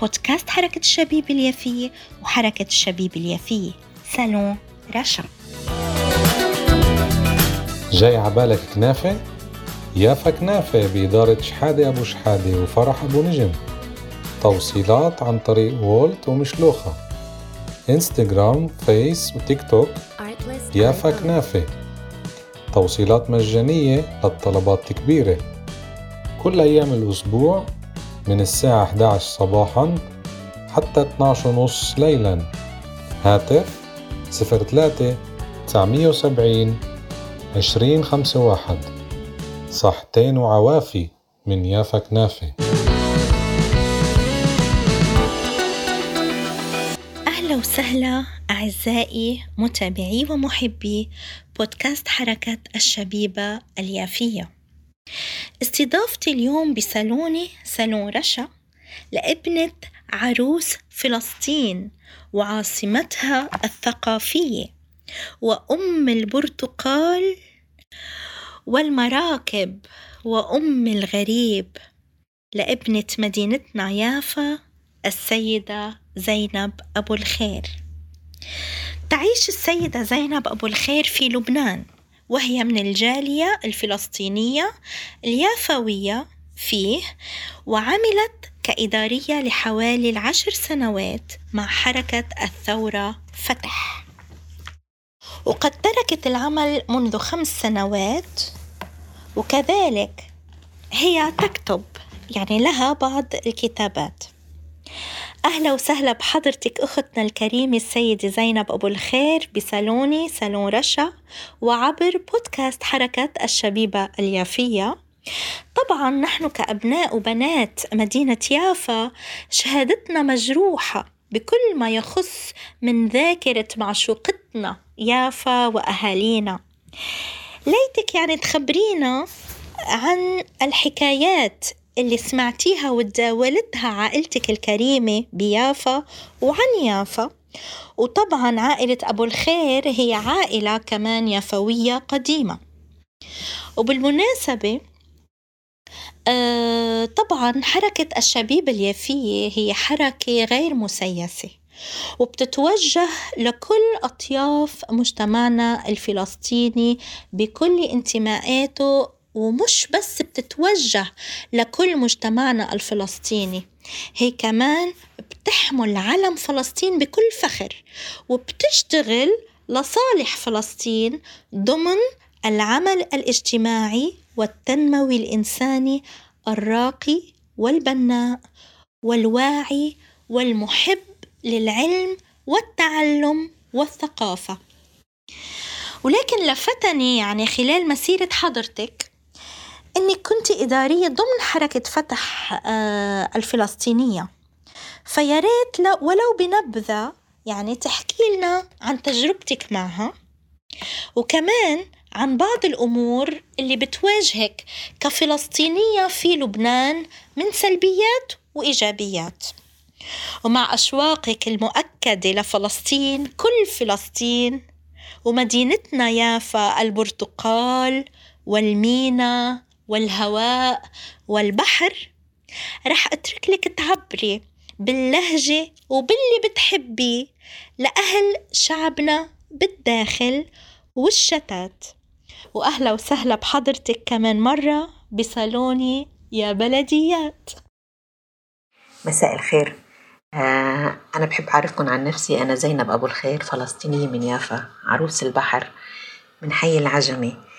بودكاست حركة الشبيبة اليافية وحركة الشبيبة اليافية. صالون رشا جاي عبالك كنافة؟ يافا كنافة بإدارة شحادة أبو شحادة وفرح أبو نجم. توصيلات عن طريق Wolt ومشلوخة. إنستغرام فيس وتيك توك يافا كنافة. توصيلات مجانية للطلبات الكبيرة. كل أيام الأسبوع من الساعة 11 صباحا حتى 12 ونص ليلا. هاتف 03 970 2051 صحتين وعوافي من يافا كنافة. أهلا وسهلا أعزائي متابعي ومحبي بودكاست حركة الشبيبة اليافية. استضافتي اليوم بصالوني صالون رشا لابنة عروس فلسطين وعاصمتها الثقافية وأم البرتقال والمراكب وأم الغريب لابنة مدينتنا يافا السيدة زينب أبو الخير. تعيش السيدة زينب أبو الخير في لبنان. وهي من الجالية الفلسطينية اليافوية فيه وعملت كإدارية لحوالي العشر سنوات مع حركة الثورة فتح. وقد تركت العمل منذ خمس سنوات وكذلك هي تكتب يعني لها بعض الكتابات. أهلا وسهلا بحضرتك أختنا الكريمة السيدة زينب أبو الخير بصالوني صالون رشا وعبر بودكاست حركة الشبيبة اليافية. طبعا نحن كأبناء وبنات مدينة يافا شهادتنا مجروحة بكل ما يخص من ذاكرة معشوقتنا يافا وأهالينا. ليتك يعني تخبرينا عن الحكايات اللي سمعتيها وتداولتها عائلتك الكريمة بيافا وعن يافا. وطبعا عائلة أبو الخير هي عائلة كمان يافوية قديمة. وبالمناسبة آه طبعا حركة الشبيب اليافية هي حركة غير مسيسة وبتتوجه لكل أطياف مجتمعنا الفلسطيني بكل انتماءاته ومش بس بتتوجه لكل مجتمعنا الفلسطيني هي كمان بتحمل علم فلسطين بكل فخر وبتشتغل لصالح فلسطين ضمن العمل الاجتماعي والتنموي الإنساني الراقي والبناء والواعي والمحب للعلم والتعلم والثقافة. ولكن لفتني يعني خلال مسيرة حضرتك انك كنت إدارية ضمن حركة فتح آه، الفلسطينية. فيا ريت ولو بنبذة يعني تحكي لنا عن تجربتك معها وكمان عن بعض الأمور اللي بتواجهك كفلسطينية في لبنان من سلبيات وإيجابيات. ومع أشواقك المؤكدة لفلسطين كل فلسطين ومدينتنا يافا البرتقال والمينا والهواء والبحر رح أترك لك تعبري باللهجة وباللي بتحبيه لأهل شعبنا بالداخل والشتات. وأهلا وسهلا بحضرتك كمان مرة بصالوني يا بلديات. مساء الخير. آه أنا بحب أعرفكم عن نفسي أنا زينب أبو الخير فلسطينية من يافا عروس البحر من حي العجمي.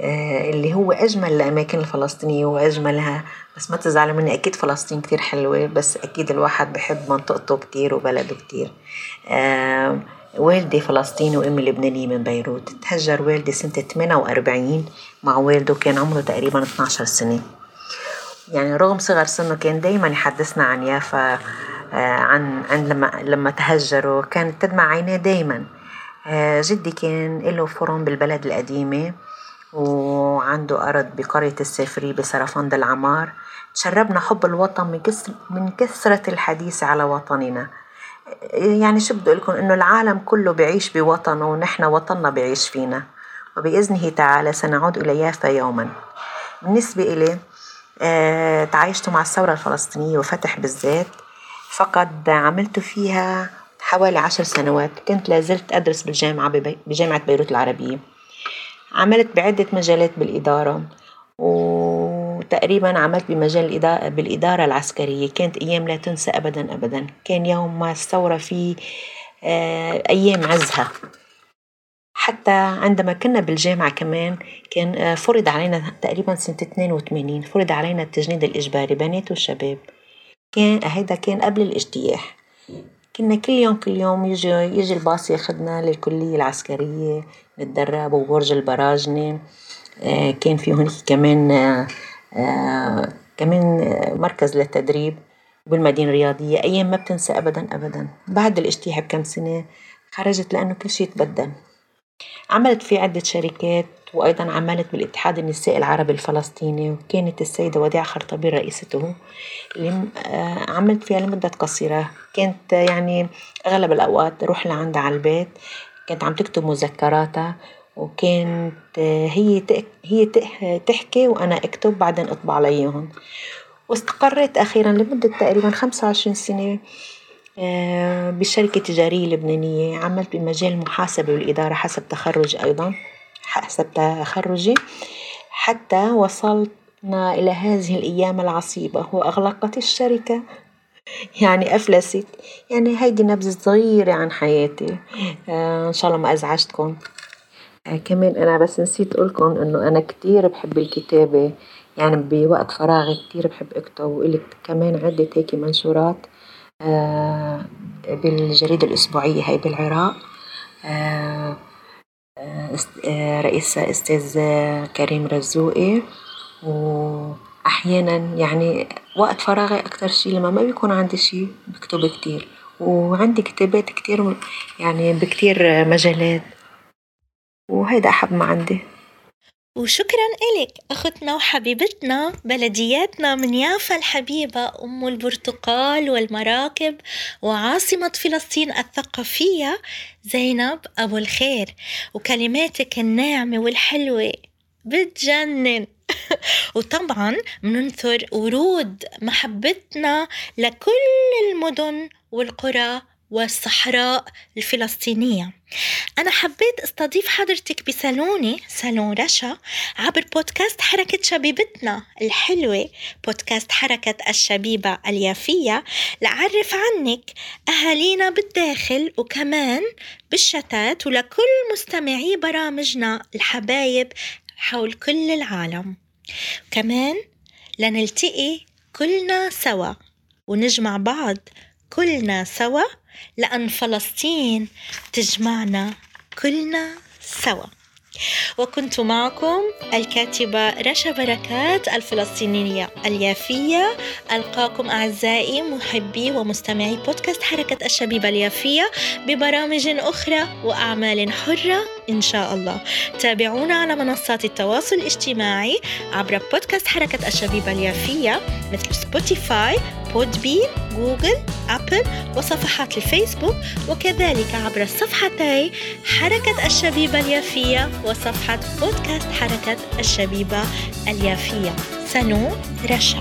اللي هو أجمل الأماكن الفلسطينية وأجملها. بس ما تزعلوا مني أكيد فلسطين كتير حلوة بس أكيد الواحد بحب منطقته كتير وبلده كتير. آه، والدي فلسطيني وأمي لبنانية من بيروت. تهجر والدي سنة 48 مع والده كان عمره تقريبا 12 سنة. يعني رغم صغر سنه كان دايما يحدثنا عن يافا عن عن لما لما تهجروا. كانت تدمع عينيه دايما. جدي كان له فرن بالبلد القديمة. وعنده أرض بقرية السافري بسرفند العمار تشربنا حب الوطن من كثرة من كثرة الحديث على وطننا. يعني شو بدي لكم؟ إنه العالم كله بيعيش بوطنه ونحن وطننا بيعيش فينا. وبإذنه تعالى سنعود إلى يافا يوما. بالنسبة إلي آه تعايشت مع الثورة الفلسطينية وفتح بالذات. فقد عملت فيها حوالي عشر سنوات. كنت لازلت أدرس بالجامعة بجامعة بيروت العربية. عملت بعدة مجالات بالإدارة وتقريبا عملت بمجال الإدارة بالإدارة العسكرية. كانت أيام لا تنسى أبدا أبدا. كان يوم ما الثورة في آه، أيام عزها. حتى عندما كنا بالجامعة كمان كان آه، فرض علينا تقريبا سنة 82 فرض علينا التجنيد الإجباري بنات وشباب كان هيدا كان قبل الاجتياح. كنا كل يوم كل يوم يجي يجي الباص ياخدنا للكلية العسكرية نتدرب وبرج البراجنة. آه، كان في هناك كمان آه، كمان مركز للتدريب بالمدينة الرياضية. أيام ما بتنسى أبدا أبدا. بعد الاجتياح بكم سنة خرجت لأنه كل شيء تبدل. عملت في عدة شركات وأيضا عملت بالاتحاد النسائي العربي الفلسطيني وكانت السيدة وديعة خرطبي رئيسته. اللي آه، عملت فيها لمدة قصيرة. كانت يعني أغلب الأوقات أروح لعندها على البيت. كانت عم تكتب مذكراتها وكانت آه، هي هي تحكي وأنا أكتب بعدين أطبع عليهم. واستقريت أخيرا لمدة تقريبا خمسة وعشرين سنة. بشركة تجارية لبنانية عملت بمجال المحاسبة والإدارة حسب تخرجي أيضا حسب تخرجي. حتى وصلنا إلى هذه الأيام العصيبة وأغلقت الشركة. يعني أفلست. يعني هيدي نبذة صغيرة عن حياتي. آه إن شاء الله ما أزعجتكم. آه كمان أنا بس نسيت أقولكم إنه أنا كتير بحب الكتابة. يعني بوقت فراغي كتير بحب أكتب وإلي كمان عدة هيك منشورات. آه بالجريدة الأسبوعية هاي بالعراق. آه آه رئيسها أستاذ كريم رزوقي. وأحيانا يعني وقت فراغي أكتر شي لما ما بيكون عندي شي بكتب كتير. وعندي كتابات كتير يعني بكتير مجالات. وهيدا أحب ما عندي. وشكرا إلك أختنا وحبيبتنا بلدياتنا من يافا الحبيبة أم البرتقال والمراكب وعاصمة فلسطين الثقافية زينب أبو الخير. وكلماتك الناعمة والحلوة بتجنن. وطبعا مننثر ورود محبتنا لكل المدن والقرى والصحراء الفلسطينية. أنا حبيت أستضيف حضرتك بصالوني صالون رشا عبر بودكاست حركة شبيبتنا الحلوة بودكاست حركة الشبيبة اليافية. لأعرف عنك أهالينا بالداخل وكمان بالشتات ولكل مستمعي برامجنا الحبايب حول كل العالم. كمان لنلتقي كلنا سوا ونجمع بعض كلنا سوا لأن فلسطين تجمعنا كلنا سوا. وكنت معكم الكاتبة رشا بركات الفلسطينية اليافية. ألقاكم أعزائي محبي ومستمعي بودكاست حركة الشبيبة اليافية ببرامج أخرى وأعمال حرة. إن شاء الله. تابعونا على منصات التواصل الاجتماعي عبر بودكاست حركة الشبيبة اليافية مثل سبوتيفاي Podbean جوجل أبل وصفحات الفيسبوك وكذلك عبر صفحتي حركة الشبيبة اليافية وصفحة بودكاست حركة الشبيبة اليافية. سنو رشا